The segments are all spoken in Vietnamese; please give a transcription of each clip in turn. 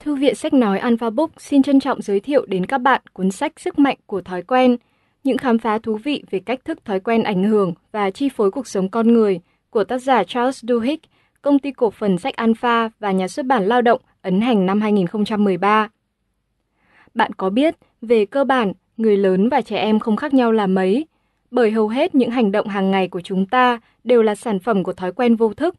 Thư viện sách nói Alpha Book xin trân trọng giới thiệu đến các bạn cuốn sách Sức mạnh của thói quen, những khám phá thú vị về cách thức thói quen ảnh hưởng và chi phối cuộc sống con người của tác giả Charles Duhigg, công ty cổ phần sách Alpha và nhà xuất bản Lao động ấn hành năm 2013. Bạn có biết, về cơ bản, người lớn và trẻ em không khác nhau là mấy, bởi hầu hết những hành động hàng ngày của chúng ta đều là sản phẩm của thói quen vô thức.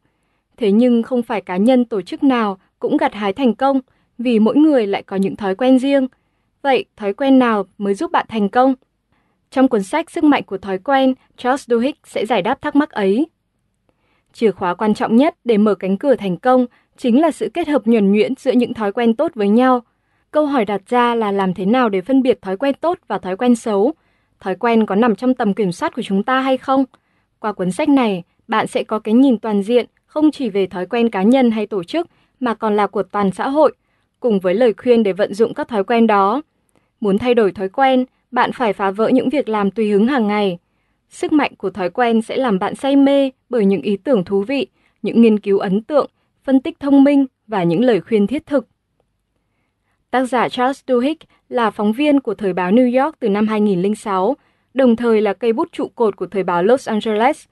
Thế nhưng không phải cá nhân tổ chức nào cũng gặt hái thành công, vì mỗi người lại có những thói quen riêng. Vậy, thói quen nào mới giúp bạn thành công? Trong cuốn sách Sức mạnh của thói quen, Charles Duhigg sẽ giải đáp thắc mắc ấy. Chìa khóa quan trọng nhất để mở cánh cửa thành công chính là sự kết hợp nhuần nhuyễn giữa những thói quen tốt với nhau. Câu hỏi đặt ra là làm thế nào để phân biệt thói quen tốt và thói quen xấu? Thói quen có nằm trong tầm kiểm soát của chúng ta hay không? Qua cuốn sách này, bạn sẽ có cái nhìn toàn diện không chỉ về thói quen cá nhân hay tổ chức mà còn là của toàn xã hội, cùng với lời khuyên để vận dụng các thói quen đó. Muốn thay đổi thói quen, bạn phải phá vỡ những việc làm tùy hứng hàng ngày. Sức mạnh của thói quen sẽ làm bạn say mê bởi những ý tưởng thú vị, những nghiên cứu ấn tượng, phân tích thông minh và những lời khuyên thiết thực. Tác giả Charles Duhigg là phóng viên của thời báo New York từ năm 2006, đồng thời là cây bút trụ cột của thời báo Los Angeles.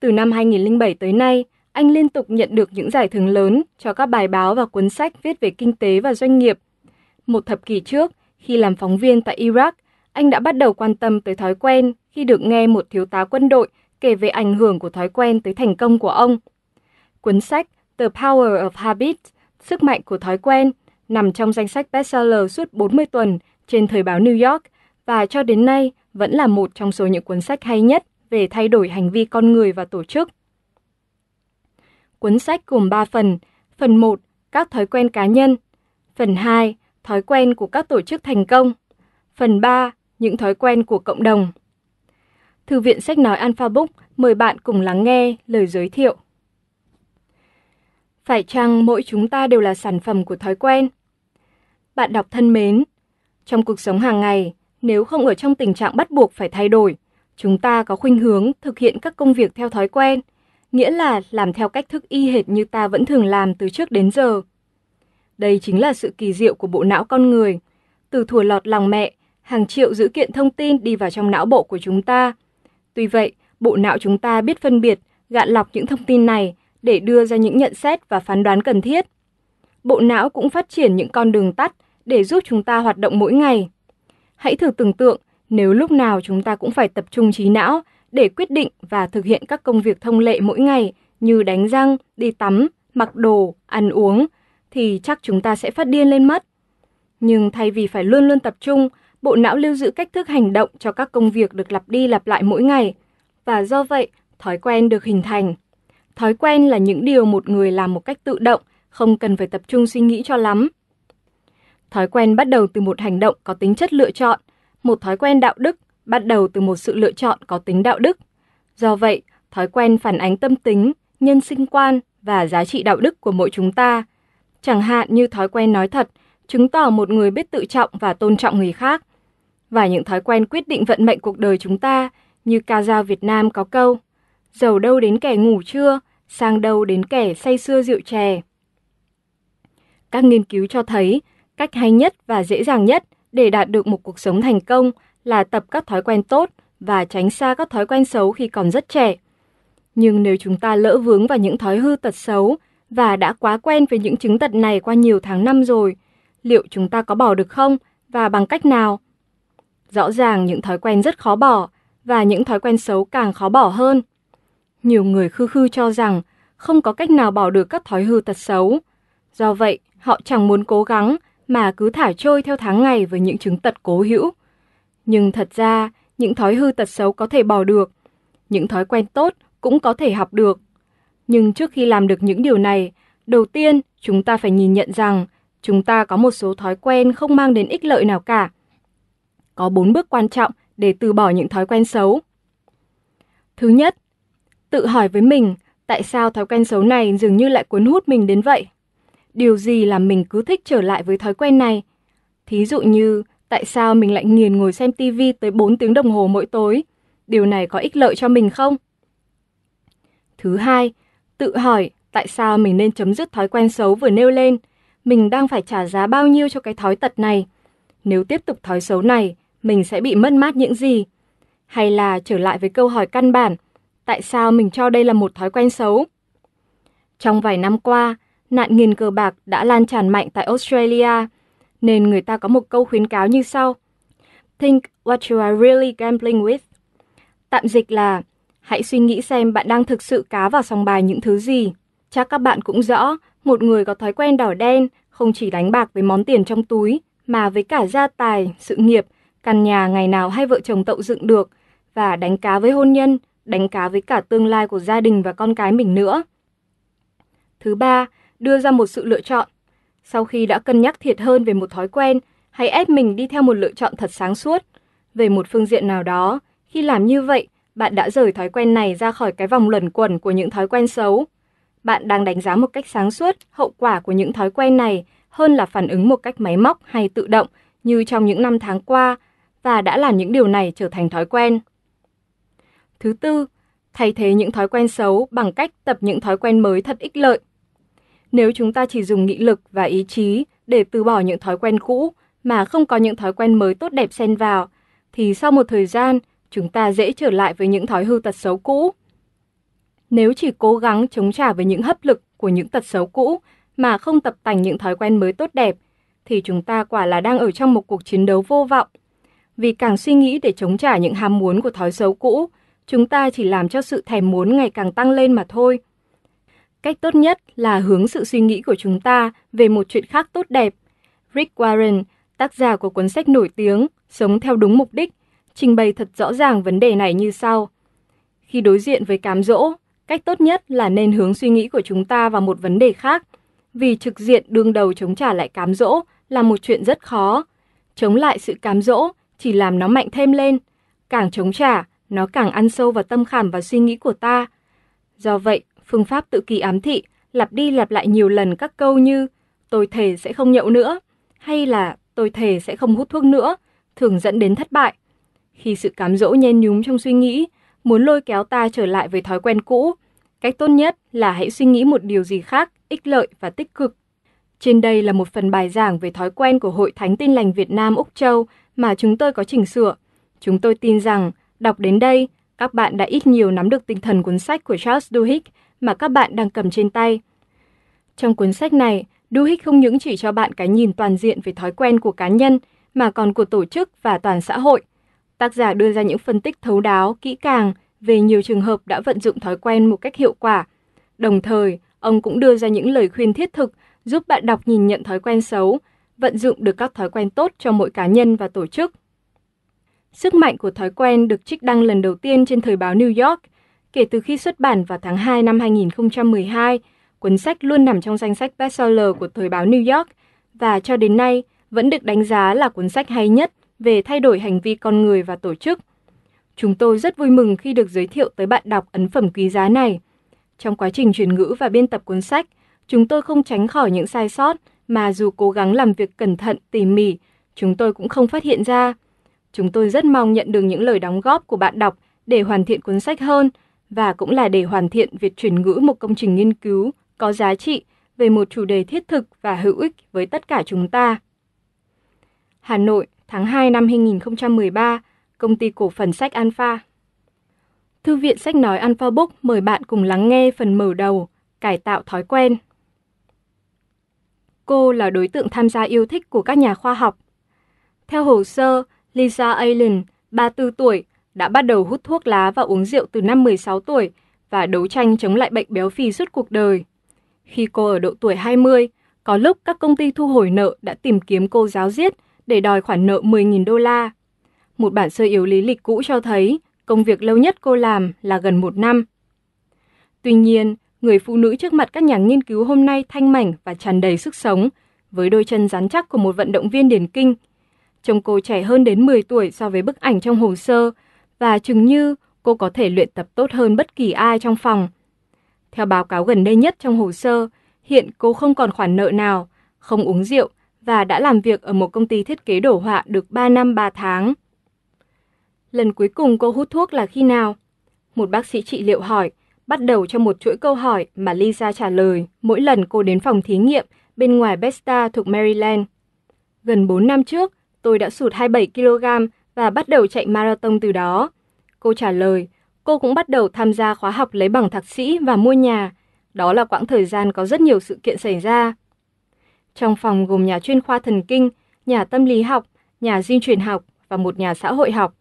Từ năm 2007 tới nay, anh liên tục nhận được những giải thưởng lớn cho các bài báo và cuốn sách viết về kinh tế và doanh nghiệp. Một thập kỷ trước, khi làm phóng viên tại Iraq, anh đã bắt đầu quan tâm tới thói quen khi được nghe một thiếu tá quân đội kể về ảnh hưởng của thói quen tới thành công của ông. Cuốn sách The Power of Habit, Sức mạnh của thói quen, nằm trong danh sách bestseller suốt 40 tuần trên thời báo New York và cho đến nay vẫn là một trong số những cuốn sách hay nhất về thay đổi hành vi con người và tổ chức. Cuốn sách gồm 3 phần. Phần 1, các thói quen cá nhân. Phần 2, thói quen của các tổ chức thành công. Phần 3, những thói quen của cộng đồng. Thư viện sách nói Alpha Book mời bạn cùng lắng nghe lời giới thiệu. Phải chăng mỗi chúng ta đều là sản phẩm của thói quen? Bạn đọc thân mến, trong cuộc sống hàng ngày, nếu không ở trong tình trạng bắt buộc phải thay đổi, chúng ta có khuynh hướng thực hiện các công việc theo thói quen, nghĩa là làm theo cách thức y hệt như ta vẫn thường làm từ trước đến giờ. Đây chính là sự kỳ diệu của bộ não con người. Từ thủa lọt lòng mẹ, hàng triệu dữ kiện thông tin đi vào trong não bộ của chúng ta. Tuy vậy, bộ não chúng ta biết phân biệt, gạn lọc những thông tin này để đưa ra những nhận xét và phán đoán cần thiết. Bộ não cũng phát triển những con đường tắt để giúp chúng ta hoạt động mỗi ngày. Hãy thử tưởng tượng nếu lúc nào chúng ta cũng phải tập trung trí não để quyết định và thực hiện các công việc thông lệ mỗi ngày như đánh răng, đi tắm, mặc đồ, ăn uống, thì chắc chúng ta sẽ phát điên lên mất. Nhưng thay vì phải luôn luôn tập trung, bộ não lưu giữ cách thức hành động cho các công việc được lặp đi lặp lại mỗi ngày. Và do vậy, thói quen được hình thành. Thói quen là những điều một người làm một cách tự động, không cần phải tập trung suy nghĩ cho lắm. Thói quen bắt đầu từ một hành động có tính chất lựa chọn, một thói quen đạo đức bắt đầu từ một sự lựa chọn có tính đạo đức. Do vậy, thói quen phản ánh tâm tính, nhân sinh quan và giá trị đạo đức của mỗi chúng ta. Chẳng hạn như thói quen nói thật, chứng tỏ một người biết tự trọng và tôn trọng người khác. Và những thói quen quyết định vận mệnh cuộc đời chúng ta, như ca dao Việt Nam có câu, giàu đâu đến kẻ ngủ trưa, sang đâu đến kẻ say sưa rượu chè. Các nghiên cứu cho thấy, cách hay nhất và dễ dàng nhất để đạt được một cuộc sống thành công là tập các thói quen tốt và tránh xa các thói quen xấu khi còn rất trẻ. Nhưng nếu chúng ta lỡ vướng vào những thói hư tật xấu và đã quá quen với những chứng tật này qua nhiều tháng năm rồi, liệu chúng ta có bỏ được không và bằng cách nào? Rõ ràng những thói quen rất khó bỏ và những thói quen xấu càng khó bỏ hơn. Nhiều người khư khư cho rằng không có cách nào bỏ được các thói hư tật xấu. Do vậy, họ chẳng muốn cố gắng mà cứ thả trôi theo tháng ngày với những chứng tật cố hữu. Nhưng thật ra, những thói hư tật xấu có thể bỏ được, những thói quen tốt cũng có thể học được. Nhưng trước khi làm được những điều này, đầu tiên chúng ta phải nhìn nhận rằng chúng ta có một số thói quen không mang đến ích lợi nào cả. Có bốn bước quan trọng để từ bỏ những thói quen xấu. Thứ nhất, tự hỏi với mình tại sao thói quen xấu này dường như lại cuốn hút mình đến vậy. Điều gì làm mình cứ thích trở lại với thói quen này? Thí dụ như tại sao mình lại nghiền ngồi xem TV tới 4 tiếng đồng hồ mỗi tối? Điều này có ích lợi cho mình không? Thứ hai, tự hỏi tại sao mình nên chấm dứt thói quen xấu vừa nêu lên mình đang phải trả giá bao nhiêu cho cái thói tật này? Nếu tiếp tục thói xấu này, mình sẽ bị mất mát những gì? Hay là trở lại với câu hỏi căn bản, tại sao mình cho đây là một thói quen xấu? Trong vài năm qua, nạn nghiền cờ bạc đã lan tràn mạnh tại Australia, nên người ta có một câu khuyến cáo như sau. Think what you are really gambling with. Tạm dịch là, hãy suy nghĩ xem bạn đang thực sự cá vào sòng bài những thứ gì. Chắc các bạn cũng rõ, một người có thói quen đỏ đen không chỉ đánh bạc với món tiền trong túi, mà với cả gia tài, sự nghiệp, căn nhà ngày nào hai vợ chồng tậu dựng được, và đánh cá với hôn nhân, đánh cá với cả tương lai của gia đình và con cái mình nữa. Thứ ba, đưa ra một sự lựa chọn. Sau khi đã cân nhắc thiệt hơn về một thói quen, hãy ép mình đi theo một lựa chọn thật sáng suốt. Về một phương diện nào đó, khi làm như vậy, bạn đã rời thói quen này ra khỏi cái vòng luẩn quẩn của những thói quen xấu. Bạn đang đánh giá một cách sáng suốt hậu quả của những thói quen này hơn là phản ứng một cách máy móc hay tự động như trong những năm tháng qua và đã làm những điều này trở thành thói quen. Thứ tư, thay thế những thói quen xấu bằng cách tập những thói quen mới thật ích lợi. Nếu chúng ta chỉ dùng nghị lực và ý chí để từ bỏ những thói quen cũ mà không có những thói quen mới tốt đẹp xen vào, thì sau một thời gian, chúng ta dễ trở lại với những thói hư tật xấu cũ. Nếu chỉ cố gắng chống trả với những hấp lực của những tật xấu cũ mà không tập tành những thói quen mới tốt đẹp, thì chúng ta quả là đang ở trong một cuộc chiến đấu vô vọng. Vì càng suy nghĩ để chống trả những ham muốn của thói xấu cũ, chúng ta chỉ làm cho sự thèm muốn ngày càng tăng lên mà thôi. Cách tốt nhất là hướng sự suy nghĩ của chúng ta về một chuyện khác tốt đẹp. Rick Warren, tác giả của cuốn sách nổi tiếng Sống theo đúng mục đích, trình bày thật rõ ràng vấn đề này như sau. Khi đối diện với cám dỗ, cách tốt nhất là nên hướng suy nghĩ của chúng ta vào một vấn đề khác, vì trực diện đương đầu chống trả lại cám dỗ là một chuyện rất khó. Chống lại sự cám dỗ chỉ làm nó mạnh thêm lên, càng chống trả, nó càng ăn sâu vào tâm khảm và suy nghĩ của ta. Do vậy, phương pháp tự kỳ ám thị lặp đi lặp lại nhiều lần các câu như tôi thề sẽ không nhậu nữa hay là tôi thề sẽ không hút thuốc nữa, thường dẫn đến thất bại. Khi sự cám dỗ nhen nhúm trong suy nghĩ, muốn lôi kéo ta trở lại với thói quen cũ, cách tốt nhất là hãy suy nghĩ một điều gì khác, ích lợi và tích cực. Trên đây là một phần bài giảng về thói quen của Hội Thánh Tin Lành Việt Nam Úc Châu mà chúng tôi có chỉnh sửa. Chúng tôi tin rằng, đọc đến đây, các bạn đã ít nhiều nắm được tinh thần cuốn sách của Charles Duhigg mà các bạn đang cầm trên tay. Trong cuốn sách này, Duhigg không những chỉ cho bạn cái nhìn toàn diện về thói quen của cá nhân, mà còn của tổ chức và toàn xã hội. Tác giả đưa ra những phân tích thấu đáo, kỹ càng về nhiều trường hợp đã vận dụng thói quen một cách hiệu quả. Đồng thời, ông cũng đưa ra những lời khuyên thiết thực giúp bạn đọc nhìn nhận thói quen xấu, vận dụng được các thói quen tốt cho mỗi cá nhân và tổ chức. Sức mạnh của thói quen được trích đăng lần đầu tiên trên thời báo New York kể từ khi xuất bản vào tháng 2 năm 2012. Cuốn sách luôn nằm trong danh sách bestseller của thời báo New York và cho đến nay vẫn được đánh giá là cuốn sách hay nhất về thay đổi hành vi con người và tổ chức. Chúng tôi rất vui mừng khi được giới thiệu tới bạn đọc ấn phẩm quý giá này. Trong quá trình truyền ngữ và biên tập cuốn sách, chúng tôi không tránh khỏi những sai sót mà dù cố gắng làm việc cẩn thận, tỉ mỉ, chúng tôi cũng không phát hiện ra. Chúng tôi rất mong nhận được những lời đóng góp của bạn đọc để hoàn thiện cuốn sách hơn và cũng là để hoàn thiện việc chuyển ngữ một công trình nghiên cứu có giá trị về một chủ đề thiết thực và hữu ích với tất cả chúng ta. Hà Nội, tháng 2 năm 2013, công ty cổ phần sách Alpha. Thư viện sách nói Alpha Book mời bạn cùng lắng nghe phần mở đầu, cải tạo thói quen. Cô là đối tượng tham gia yêu thích của các nhà khoa học. Theo hồ sơ, Lisa Allen, 34 tuổi, đã bắt đầu hút thuốc lá và uống rượu từ năm 16 tuổi và đấu tranh chống lại bệnh béo phì suốt cuộc đời. Khi cô ở độ tuổi 20, có lúc các công ty thu hồi nợ đã tìm kiếm cô giáo giết để đòi khoản nợ 10.000 đô la. Một bản sơ yếu lý lịch cũ cho thấy công việc lâu nhất cô làm là gần một năm. Tuy nhiên, người phụ nữ trước mặt các nhà nghiên cứu hôm nay thanh mảnh và tràn đầy sức sống, với đôi chân rắn chắc của một vận động viên điển kinh. Trông cô trẻ hơn đến 10 tuổi so với bức ảnh trong hồ sơ và chừng như cô có thể luyện tập tốt hơn bất kỳ ai trong phòng. Theo báo cáo gần đây nhất trong hồ sơ, hiện cô không còn khoản nợ nào, không uống rượu và đã làm việc ở một công ty thiết kế đổ họa được 3 năm 3 tháng. Lần cuối cùng cô hút thuốc là khi nào? Một bác sĩ trị liệu hỏi, bắt đầu cho một chuỗi câu hỏi mà Lisa trả lời mỗi lần cô đến phòng thí nghiệm bên ngoài Besta thuộc Maryland. Gần 4 năm trước, tôi đã sụt 27 kg và bắt đầu chạy marathon từ đó. Cô trả lời, cô cũng bắt đầu tham gia khóa học lấy bằng thạc sĩ và mua nhà. Đó là quãng thời gian có rất nhiều sự kiện xảy ra. Trong phòng gồm nhà chuyên khoa thần kinh, nhà tâm lý học, nhà di truyền học và một nhà xã hội học.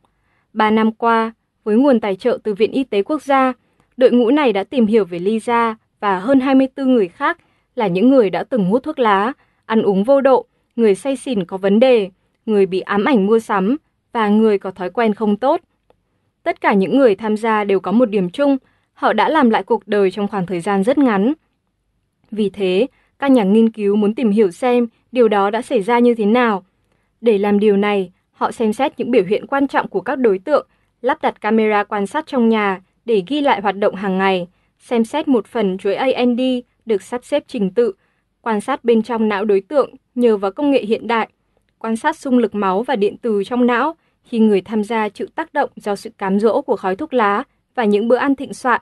Ba năm qua, với nguồn tài trợ từ Viện Y tế Quốc gia, đội ngũ này đã tìm hiểu về Lisa và hơn 24 người khác là những người đã từng hút thuốc lá, ăn uống vô độ, người say xỉn có vấn đề, người bị ám ảnh mua sắm và người có thói quen không tốt. Tất cả những người tham gia đều có một điểm chung, họ đã làm lại cuộc đời trong khoảng thời gian rất ngắn. Vì thế, các nhà nghiên cứu muốn tìm hiểu xem điều đó đã xảy ra như thế nào. Để làm điều này, họ xem xét những biểu hiện quan trọng của các đối tượng, lắp đặt camera quan sát trong nhà để ghi lại hoạt động hàng ngày, xem xét một phần chuỗi AND được sắp xếp trình tự, quan sát bên trong não đối tượng nhờ vào công nghệ hiện đại, quan sát xung lực máu và điện từ trong não khi người tham gia chịu tác động do sự cám dỗ của khói thuốc lá và những bữa ăn thịnh soạn.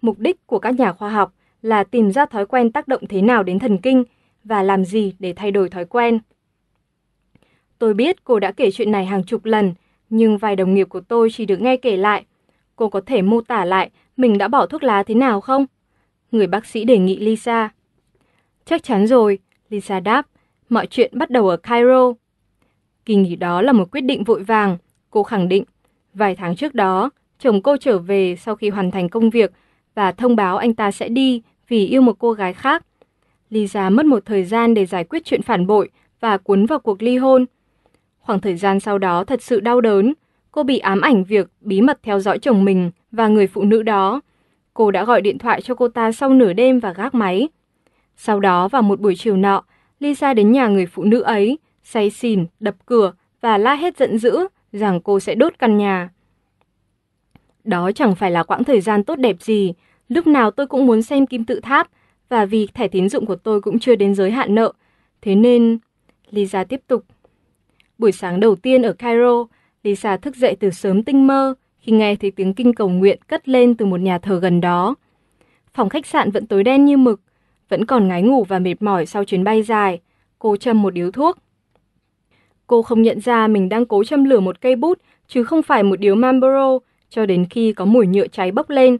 Mục đích của các nhà khoa học là tìm ra thói quen tác động thế nào đến thần kinh và làm gì để thay đổi thói quen. Tôi biết cô đã kể chuyện này hàng chục lần, nhưng vài đồng nghiệp của tôi chỉ được nghe kể lại. Cô có thể mô tả lại mình đã bỏ thuốc lá thế nào không? Người bác sĩ đề nghị Lisa. Chắc chắn rồi, Lisa đáp. Mọi chuyện bắt đầu ở Cairo. Kỳ nghỉ đó là một quyết định vội vàng, cô khẳng định. Vài tháng trước đó, chồng cô trở về sau khi hoàn thành công việc và thông báo anh ta sẽ đi vì yêu một cô gái khác. Lisa mất một thời gian để giải quyết chuyện phản bội và cuốn vào cuộc ly hôn. Khoảng thời gian sau đó thật sự đau đớn. Cô bị ám ảnh việc bí mật theo dõi chồng mình và người phụ nữ đó. Cô đã gọi điện thoại cho cô ta sau nửa đêm và gác máy. Sau đó vào một buổi chiều nọ, Lisa đến nhà người phụ nữ ấy, say xỉn, đập cửa và la hét giận dữ rằng cô sẽ đốt căn nhà. Đó chẳng phải là quãng thời gian tốt đẹp gì, lúc nào tôi cũng muốn xem kim tự tháp và vì thẻ tín dụng của tôi cũng chưa đến giới hạn nợ. Thế nên, Lisa tiếp tục. Buổi sáng đầu tiên ở Cairo, Lisa thức dậy từ sớm tinh mơ khi nghe thấy tiếng kinh cầu nguyện cất lên từ một nhà thờ gần đó. Phòng khách sạn vẫn tối đen như mực, vẫn còn ngái ngủ và mệt mỏi sau chuyến bay dài. Cô châm một điếu thuốc. Cô không nhận ra mình đang cố châm lửa một cây bút, chứ không phải một điếu Marlboro, cho đến khi có mùi nhựa cháy bốc lên.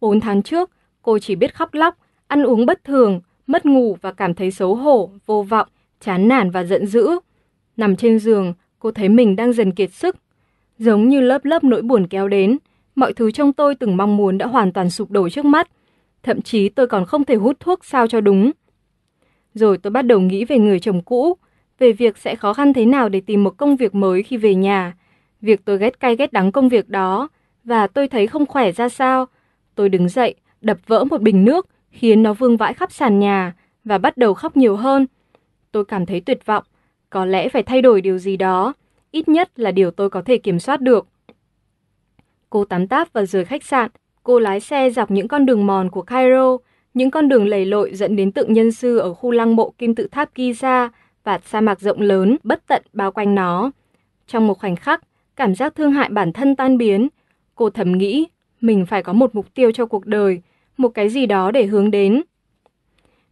Bốn tháng trước, cô chỉ biết khóc lóc, ăn uống bất thường, mất ngủ và cảm thấy xấu hổ, vô vọng, chán nản và giận dữ. Nằm trên giường, cô thấy mình đang dần kiệt sức. Giống như lớp lớp nỗi buồn kéo đến, mọi thứ trong tôi từng mong muốn đã hoàn toàn sụp đổ trước mắt. Thậm chí tôi còn không thể hút thuốc sao cho đúng. Rồi tôi bắt đầu nghĩ về người chồng cũ, về việc sẽ khó khăn thế nào để tìm một công việc mới khi về nhà. Việc tôi ghét cay ghét đắng công việc đó, và tôi thấy không khỏe ra sao. Tôi đứng dậy, đập vỡ một bình nước, khiến nó vương vãi khắp sàn nhà, và bắt đầu khóc nhiều hơn. Tôi cảm thấy tuyệt vọng, có lẽ phải thay đổi điều gì đó, ít nhất là điều tôi có thể kiểm soát được. Cô tắm táp và rời khách sạn, cô lái xe dọc những con đường mòn của Cairo, những con đường lầy lội dẫn đến tượng nhân sư ở khu lăng mộ kim tự tháp Giza và sa mạc rộng lớn, bất tận bao quanh nó. Trong một khoảnh khắc, cảm giác thương hại bản thân tan biến. Cô thầm nghĩ, mình phải có một mục tiêu cho cuộc đời, một cái gì đó để hướng đến.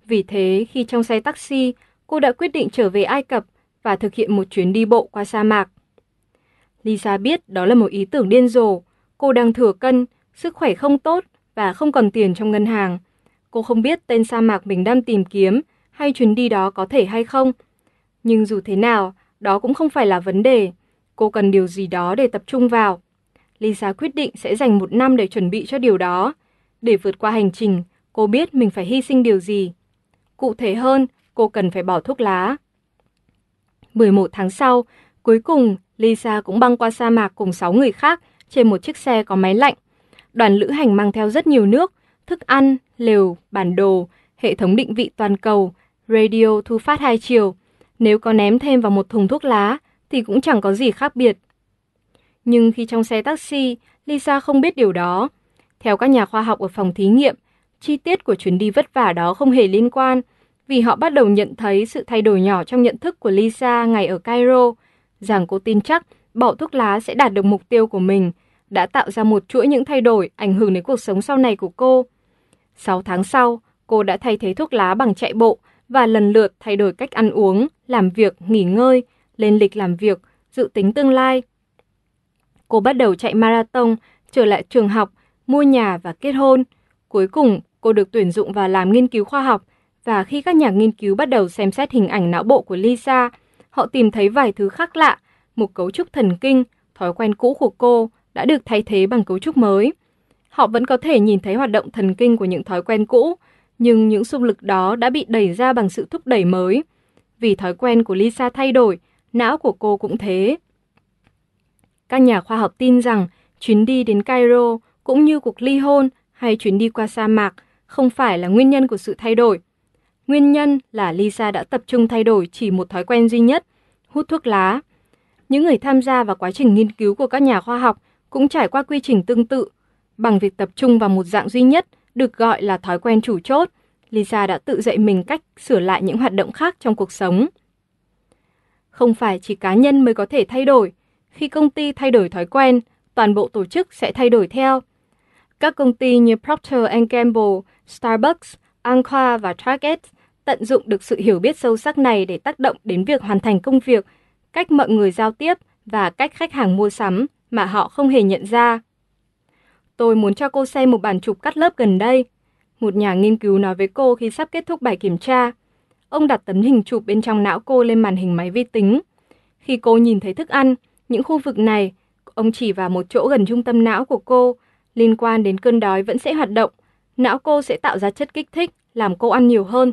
Vì thế, khi trong xe taxi, cô đã quyết định trở về Ai Cập và thực hiện một chuyến đi bộ qua sa mạc. Lisa biết đó là một ý tưởng điên rồ. Cô đang thừa cân, sức khỏe không tốt và không còn tiền trong ngân hàng. Cô không biết tên sa mạc mình đang tìm kiếm hay chuyến đi đó có thể hay không. Nhưng dù thế nào, đó cũng không phải là vấn đề. Cô cần điều gì đó để tập trung vào. Lisa quyết định sẽ dành một năm để chuẩn bị cho điều đó. Để vượt qua hành trình, cô biết mình phải hy sinh điều gì. Cụ thể hơn, cô cần phải bỏ thuốc lá. 11 tháng sau, cuối cùng Lisa cũng băng qua sa mạc cùng 6 người khác trên một chiếc xe có máy lạnh. Đoàn lữ hành mang theo rất nhiều nước, thức ăn, lều, bản đồ, hệ thống định vị toàn cầu, radio thu phát hai chiều. Nếu có ném thêm vào một thùng thuốc lá thì cũng chẳng có gì khác biệt. Nhưng khi trong xe taxi, Lisa không biết điều đó. Theo các nhà khoa học ở phòng thí nghiệm, chi tiết của chuyến đi vất vả đó không hề liên quan vì họ bắt đầu nhận thấy sự thay đổi nhỏ trong nhận thức của Lisa ngày ở Cairo, rằng cô tin chắc bỏ thuốc lá sẽ đạt được mục tiêu của mình, đã tạo ra một chuỗi những thay đổi ảnh hưởng đến cuộc sống sau này của cô. 6 tháng sau, cô đã thay thế thuốc lá bằng chạy bộ và lần lượt thay đổi cách ăn uống, làm việc, nghỉ ngơi, lên lịch làm việc, dự tính tương lai. Cô bắt đầu chạy marathon, trở lại trường học, mua nhà và kết hôn. Cuối cùng, cô được tuyển dụng vào làm nghiên cứu khoa học và khi các nhà nghiên cứu bắt đầu xem xét hình ảnh não bộ của Lisa, họ tìm thấy vài thứ khác lạ, một cấu trúc thần kinh, thói quen cũ của cô đã được thay thế bằng cấu trúc mới. Họ vẫn có thể nhìn thấy hoạt động thần kinh của những thói quen cũ, nhưng những xung lực đó đã bị đẩy ra bằng sự thúc đẩy mới. Vì thói quen của Lisa thay đổi, não của cô cũng thế. Các nhà khoa học tin rằng chuyến đi đến Cairo cũng như cuộc ly hôn hay chuyến đi qua sa mạc không phải là nguyên nhân của sự thay đổi. Nguyên nhân là Lisa đã tập trung thay đổi chỉ một thói quen duy nhất, hút thuốc lá. Những người tham gia vào quá trình nghiên cứu của các nhà khoa học cũng trải qua quy trình tương tự. Bằng việc tập trung vào một dạng duy nhất, được gọi là thói quen chủ chốt, Lisa đã tự dạy mình cách sửa lại những hoạt động khác trong cuộc sống. Không phải chỉ cá nhân mới có thể thay đổi. Khi công ty thay đổi thói quen, toàn bộ tổ chức sẽ thay đổi theo. Các công ty như Procter Gamble, Starbucks, Anqua và Target tận dụng được sự hiểu biết sâu sắc này để tác động đến việc hoàn thành công việc, cách mọi người giao tiếp và cách khách hàng mua sắm mà họ không hề nhận ra. Tôi muốn cho cô xem một bản chụp cắt lớp gần đây. Một nhà nghiên cứu nói với cô khi sắp kết thúc bài kiểm tra. Ông đặt tấm hình chụp bên trong não cô lên màn hình máy vi tính. Khi cô nhìn thấy thức ăn, những khu vực này, ông chỉ vào một chỗ gần trung tâm não của cô, liên quan đến cơn đói vẫn sẽ hoạt động. Não cô sẽ tạo ra chất kích thích, làm cô ăn nhiều hơn.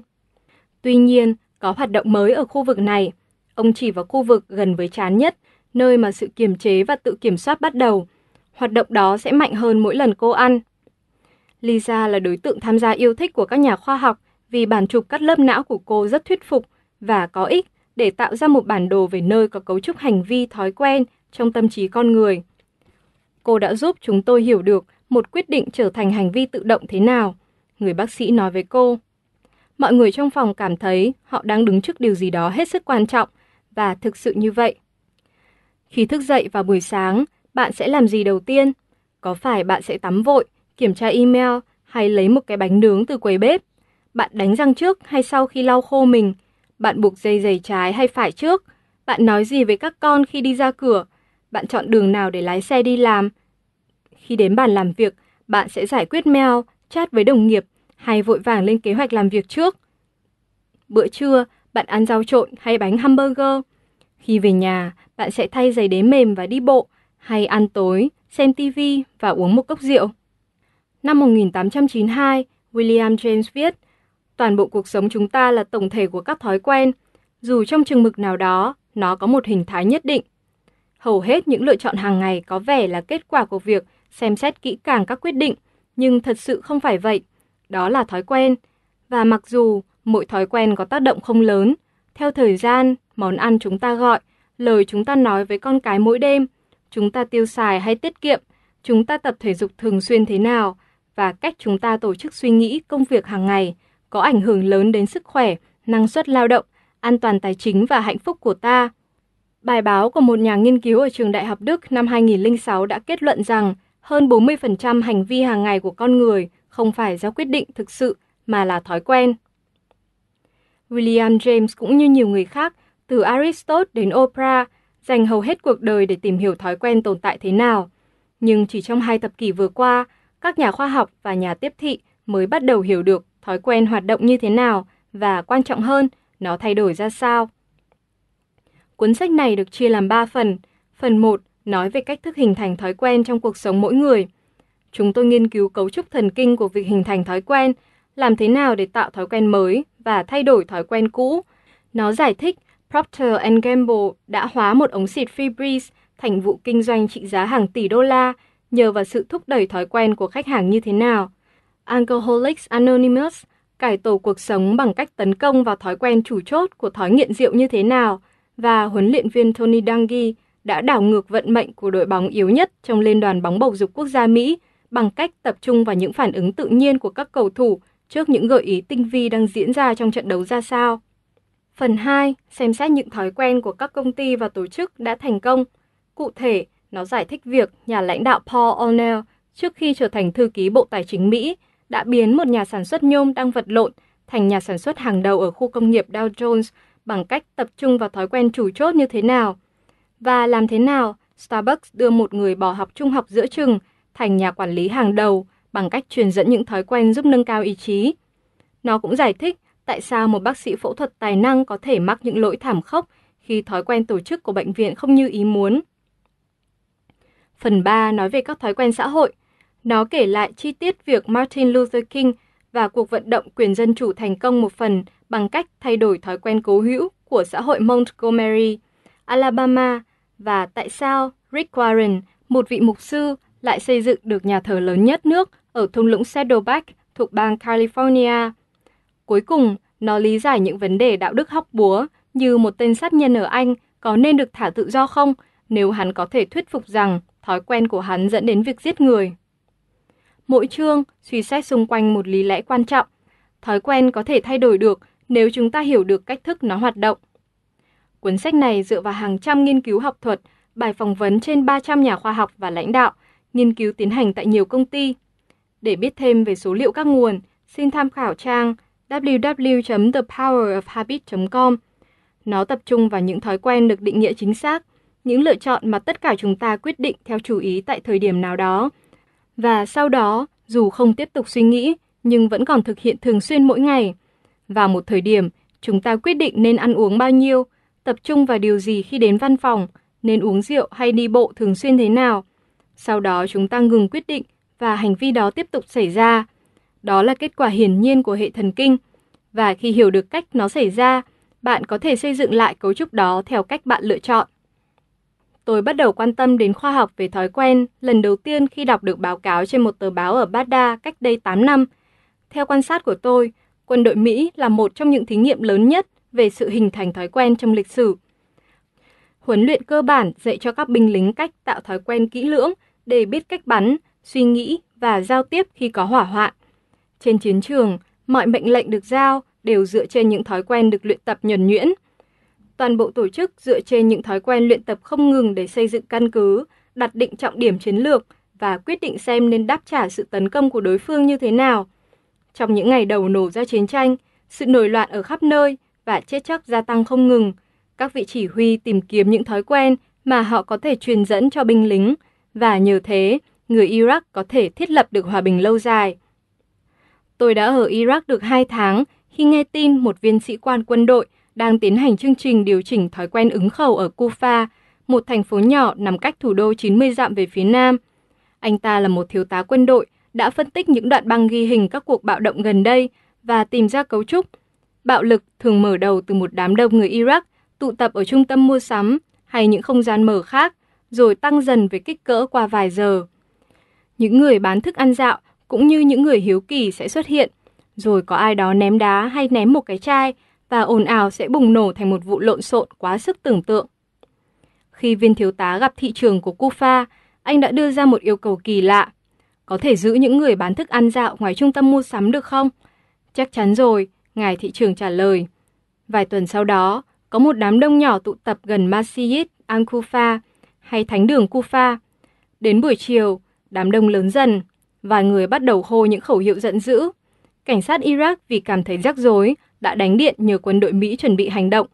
Tuy nhiên, có hoạt động mới ở khu vực này. Ông chỉ vào khu vực gần với chán nhất, nơi mà sự kiềm chế và tự kiểm soát bắt đầu. Hoạt động đó sẽ mạnh hơn mỗi lần cô ăn. Lisa là đối tượng tham gia yêu thích của các nhà khoa học vì bản chụp cắt lớp não của cô rất thuyết phục và có ích để tạo ra một bản đồ về nơi có cấu trúc hành vi thói quen trong tâm trí con người. Cô đã giúp chúng tôi hiểu được một quyết định trở thành hành vi tự động thế nào, người bác sĩ nói với cô. Mọi người trong phòng cảm thấy họ đang đứng trước điều gì đó hết sức quan trọng và thực sự như vậy. Khi thức dậy vào buổi sáng, bạn sẽ làm gì đầu tiên? Có phải bạn sẽ tắm vội, kiểm tra email hay lấy một cái bánh nướng từ quầy bếp? Bạn đánh răng trước hay sau khi lau khô mình? Bạn buộc dây giày trái hay phải trước? Bạn nói gì với các con khi đi ra cửa? Bạn chọn đường nào để lái xe đi làm? Khi đến bàn làm việc, bạn sẽ giải quyết mail, chat với đồng nghiệp hay vội vàng lên kế hoạch làm việc trước. Bữa trưa, bạn ăn rau trộn hay bánh hamburger. Khi về nhà, bạn sẽ thay giày đế mềm và đi bộ, hay ăn tối, xem TV và uống một cốc rượu. Năm 1892, William James viết, toàn bộ cuộc sống chúng ta là tổng thể của các thói quen, dù trong chừng mực nào đó, nó có một hình thái nhất định. Hầu hết những lựa chọn hàng ngày có vẻ là kết quả của việc xem xét kỹ càng các quyết định, nhưng thật sự không phải vậy đó là thói quen. Và mặc dù mỗi thói quen có tác động không lớn, theo thời gian, món ăn chúng ta gọi, lời chúng ta nói với con cái mỗi đêm, chúng ta tiêu xài hay tiết kiệm, chúng ta tập thể dục thường xuyên thế nào và cách chúng ta tổ chức suy nghĩ công việc hàng ngày có ảnh hưởng lớn đến sức khỏe, năng suất lao động, an toàn tài chính và hạnh phúc của ta. Bài báo của một nhà nghiên cứu ở trường Đại học Đức năm 2006 đã kết luận rằng hơn 40% hành vi hàng ngày của con người không phải do quyết định thực sự mà là thói quen. William James cũng như nhiều người khác, từ Aristotle đến Oprah, dành hầu hết cuộc đời để tìm hiểu thói quen tồn tại thế nào. Nhưng chỉ trong hai thập kỷ vừa qua, các nhà khoa học và nhà tiếp thị mới bắt đầu hiểu được thói quen hoạt động như thế nào và quan trọng hơn, nó thay đổi ra sao. Cuốn sách này được chia làm 3 phần. Phần 1 nói về cách thức hình thành thói quen trong cuộc sống mỗi người. Chúng tôi nghiên cứu cấu trúc thần kinh của việc hình thành thói quen, làm thế nào để tạo thói quen mới và thay đổi thói quen cũ. Nó giải thích Procter Gamble đã hóa một ống xịt Febreze thành vụ kinh doanh trị giá hàng tỷ đô la nhờ vào sự thúc đẩy thói quen của khách hàng như thế nào. Alcoholics Anonymous cải tổ cuộc sống bằng cách tấn công vào thói quen chủ chốt của thói nghiện rượu như thế nào và huấn luyện viên Tony Dungy đã đảo ngược vận mệnh của đội bóng yếu nhất trong Liên đoàn bóng bầu dục quốc gia Mỹ bằng cách tập trung vào những phản ứng tự nhiên của các cầu thủ trước những gợi ý tinh vi đang diễn ra trong trận đấu ra sao. Phần 2, xem xét những thói quen của các công ty và tổ chức đã thành công. Cụ thể, nó giải thích việc nhà lãnh đạo Paul O'Neill trước khi trở thành thư ký Bộ Tài chính Mỹ đã biến một nhà sản xuất nhôm đang vật lộn thành nhà sản xuất hàng đầu ở khu công nghiệp Dow Jones bằng cách tập trung vào thói quen chủ chốt như thế nào. Và làm thế nào Starbucks đưa một người bỏ học trung học giữa chừng thành nhà quản lý hàng đầu bằng cách truyền dẫn những thói quen giúp nâng cao ý chí. Nó cũng giải thích tại sao một bác sĩ phẫu thuật tài năng có thể mắc những lỗi thảm khốc khi thói quen tổ chức của bệnh viện không như ý muốn. Phần 3 nói về các thói quen xã hội. Nó kể lại chi tiết việc Martin Luther King và cuộc vận động quyền dân chủ thành công một phần bằng cách thay đổi thói quen cố hữu của xã hội Montgomery, Alabama và tại sao Rick Warren, một vị mục sư, lại xây dựng được nhà thờ lớn nhất nước ở thung lũng Saddleback thuộc bang California. Cuối cùng, nó lý giải những vấn đề đạo đức hóc búa như một tên sát nhân ở Anh có nên được thả tự do không nếu hắn có thể thuyết phục rằng thói quen của hắn dẫn đến việc giết người. Mỗi chương suy xét xung quanh một lý lẽ quan trọng. Thói quen có thể thay đổi được nếu chúng ta hiểu được cách thức nó hoạt động. Cuốn sách này dựa vào hàng trăm nghiên cứu học thuật, bài phỏng vấn trên 300 nhà khoa học và lãnh đạo, nghiên cứu tiến hành tại nhiều công ty. Để biết thêm về số liệu các nguồn, xin tham khảo trang www.thepowerofhabit.com. Nó tập trung vào những thói quen được định nghĩa chính xác, những lựa chọn mà tất cả chúng ta quyết định theo chủ ý tại thời điểm nào đó. Và sau đó, dù không tiếp tục suy nghĩ, nhưng vẫn còn thực hiện thường xuyên mỗi ngày. Vào một thời điểm, chúng ta quyết định nên ăn uống bao nhiêu, tập trung vào điều gì khi đến văn phòng, nên uống rượu hay đi bộ thường xuyên thế nào. Sau đó chúng ta ngừng quyết định và hành vi đó tiếp tục xảy ra. Đó là kết quả hiển nhiên của hệ thần kinh. Và khi hiểu được cách nó xảy ra, bạn có thể xây dựng lại cấu trúc đó theo cách bạn lựa chọn. Tôi bắt đầu quan tâm đến khoa học về thói quen lần đầu tiên khi đọc được báo cáo trên một tờ báo ở Baghdad cách đây 8 năm. Theo quan sát của tôi, quân đội Mỹ là một trong những thí nghiệm lớn nhất về sự hình thành thói quen trong lịch sử. Huấn luyện cơ bản dạy cho các binh lính cách tạo thói quen kỹ lưỡng để biết cách bắn, suy nghĩ và giao tiếp khi có hỏa hoạn. Trên chiến trường, mọi mệnh lệnh được giao đều dựa trên những thói quen được luyện tập nhuần nhuyễn. Toàn bộ tổ chức dựa trên những thói quen luyện tập không ngừng để xây dựng căn cứ, đặt định trọng điểm chiến lược và quyết định xem nên đáp trả sự tấn công của đối phương như thế nào. Trong những ngày đầu nổ ra chiến tranh, sự nổi loạn ở khắp nơi và chết chóc gia tăng không ngừng. Các vị chỉ huy tìm kiếm những thói quen mà họ có thể truyền dẫn cho binh lính và nhờ thế, người Iraq có thể thiết lập được hòa bình lâu dài. Tôi đã ở Iraq được 2 tháng khi nghe tin một viên sĩ quan quân đội đang tiến hành chương trình điều chỉnh thói quen ứng khẩu ở Kufa, một thành phố nhỏ nằm cách thủ đô 90 dặm về phía nam. Anh ta là một thiếu tá quân đội, đã phân tích những đoạn băng ghi hình các cuộc bạo động gần đây và tìm ra cấu trúc. Bạo lực thường mở đầu từ một đám đông người Iraq tụ tập ở trung tâm mua sắm hay những không gian mở khác, rồi tăng dần về kích cỡ qua vài giờ. Những người bán thức ăn dạo cũng như những người hiếu kỳ sẽ xuất hiện, rồi có ai đó ném đá hay ném một cái chai và ồn ào sẽ bùng nổ thành một vụ lộn xộn quá sức tưởng tượng. Khi viên thiếu tá gặp thị trường của Kufa, anh đã đưa ra một yêu cầu kỳ lạ. Có thể giữ những người bán thức ăn dạo ngoài trung tâm mua sắm được không? Chắc chắn rồi, ngài thị trường trả lời. Vài tuần sau đó, có một đám đông nhỏ tụ tập gần Masjid Al-Kufa hay thánh đường Kufa. Đến buổi chiều, đám đông lớn dần, vài người bắt đầu hô những khẩu hiệu giận dữ. Cảnh sát Iraq vì cảm thấy rắc rối đã đánh điện nhờ quân đội Mỹ chuẩn bị hành động.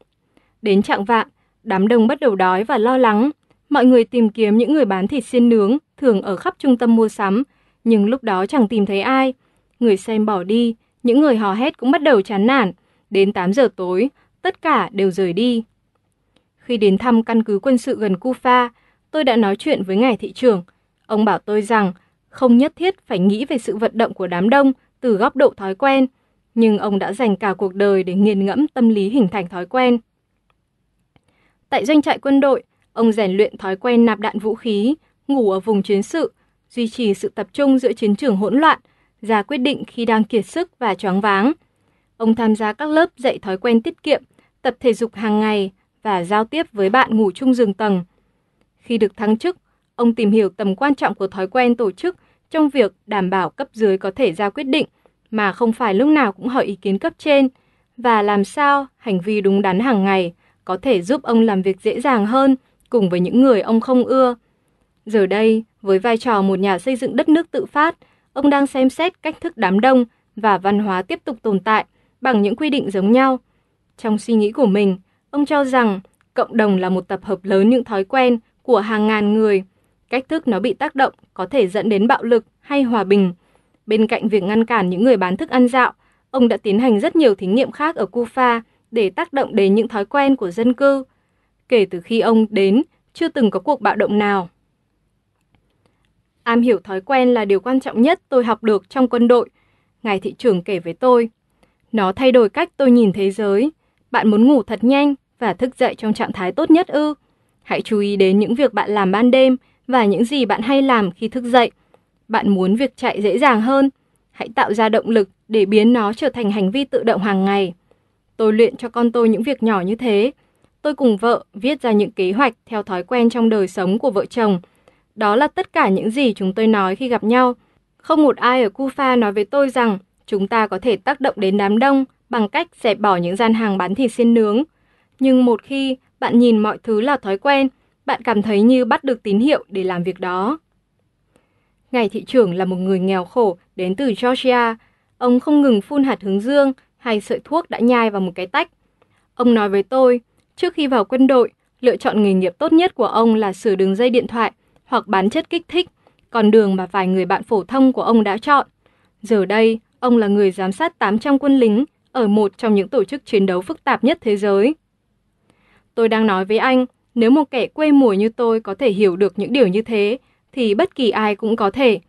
Đến trạng vạng, đám đông bắt đầu đói và lo lắng. Mọi người tìm kiếm những người bán thịt xiên nướng thường ở khắp trung tâm mua sắm, nhưng lúc đó chẳng tìm thấy ai. Người xem bỏ đi, những người hò hét cũng bắt đầu chán nản. Đến 8 giờ tối, tất cả đều rời đi. Khi đến thăm căn cứ quân sự gần Kufa, tôi đã nói chuyện với ngài thị trưởng. Ông bảo tôi rằng không nhất thiết phải nghĩ về sự vận động của đám đông từ góc độ thói quen, nhưng ông đã dành cả cuộc đời để nghiền ngẫm tâm lý hình thành thói quen. Tại doanh trại quân đội, ông rèn luyện thói quen nạp đạn vũ khí, ngủ ở vùng chiến sự, duy trì sự tập trung giữa chiến trường hỗn loạn, ra quyết định khi đang kiệt sức và choáng váng. Ông tham gia các lớp dạy thói quen tiết kiệm, tập thể dục hàng ngày và giao tiếp với bạn ngủ chung giường tầng. Khi được thăng chức, ông tìm hiểu tầm quan trọng của thói quen tổ chức trong việc đảm bảo cấp dưới có thể ra quyết định mà không phải lúc nào cũng hỏi ý kiến cấp trên và làm sao hành vi đúng đắn hàng ngày có thể giúp ông làm việc dễ dàng hơn cùng với những người ông không ưa. Giờ đây, với vai trò một nhà xây dựng đất nước tự phát, ông đang xem xét cách thức đám đông và văn hóa tiếp tục tồn tại bằng những quy định giống nhau. Trong suy nghĩ của mình, ông cho rằng cộng đồng là một tập hợp lớn những thói quen của hàng ngàn người. Cách thức nó bị tác động có thể dẫn đến bạo lực hay hòa bình. Bên cạnh việc ngăn cản những người bán thức ăn dạo, ông đã tiến hành rất nhiều thí nghiệm khác ở Kufa để tác động đến những thói quen của dân cư. Kể từ khi ông đến, chưa từng có cuộc bạo động nào. Am hiểu thói quen là điều quan trọng nhất tôi học được trong quân đội, ngài thị trưởng kể với tôi. Nó thay đổi cách tôi nhìn thế giới. Bạn muốn ngủ thật nhanh và thức dậy trong trạng thái tốt nhất ư? Hãy chú ý đến những việc bạn làm ban đêm và những gì bạn hay làm khi thức dậy. Bạn muốn việc chạy dễ dàng hơn, hãy tạo ra động lực để biến nó trở thành hành vi tự động hàng ngày. Tôi luyện cho con tôi những việc nhỏ như thế. Tôi cùng vợ viết ra những kế hoạch theo thói quen trong đời sống của vợ chồng. Đó là tất cả những gì chúng tôi nói khi gặp nhau. Không một ai ở Kufa nói với tôi rằng chúng ta có thể tác động đến đám đông bằng cách dẹp bỏ những gian hàng bán thịt xiên nướng. Nhưng một khi bạn nhìn mọi thứ là thói quen, bạn cảm thấy như bắt được tín hiệu để làm việc đó. Ngài thị trưởng là một người nghèo khổ đến từ Georgia. Ông không ngừng phun hạt hướng dương hay sợi thuốc đã nhai vào một cái tách. Ông nói với tôi, trước khi vào quân đội, lựa chọn nghề nghiệp tốt nhất của ông là sửa đường dây điện thoại hoặc bán chất kích thích, con đường mà vài người bạn phổ thông của ông đã chọn. Giờ đây, ông là người giám sát 800 quân lính ở một trong những tổ chức chiến đấu phức tạp nhất thế giới. Tôi đang nói với anh, nếu một kẻ quê mùa như tôi có thể hiểu được những điều như thế, thì bất kỳ ai cũng có thể.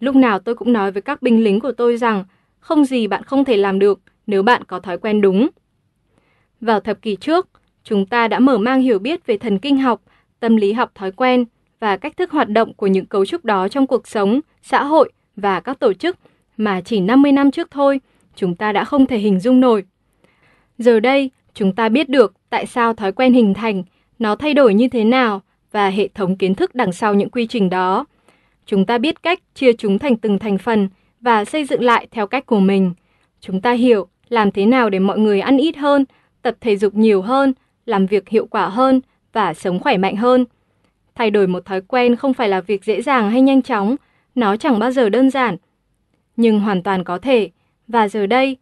Lúc nào tôi cũng nói với các binh lính của tôi rằng, không gì bạn không thể làm được nếu bạn có thói quen đúng. Vào thập kỷ trước, chúng ta đã mở mang hiểu biết về thần kinh học, tâm lý học thói quen và cách thức hoạt động của những cấu trúc đó trong cuộc sống, xã hội và các tổ chức mà chỉ 50 năm trước thôi, chúng ta đã không thể hình dung nổi. Giờ đây, chúng ta biết được tại sao thói quen hình thành, nó thay đổi như thế nào và hệ thống kiến thức đằng sau những quy trình đó. Chúng ta biết cách chia chúng thành từng thành phần và xây dựng lại theo cách của mình. Chúng ta hiểu làm thế nào để mọi người ăn ít hơn, tập thể dục nhiều hơn, làm việc hiệu quả hơn và sống khỏe mạnh hơn. Thay đổi một thói quen không phải là việc dễ dàng hay nhanh chóng, nó chẳng bao giờ đơn giản. Nhưng hoàn toàn có thể, và giờ đây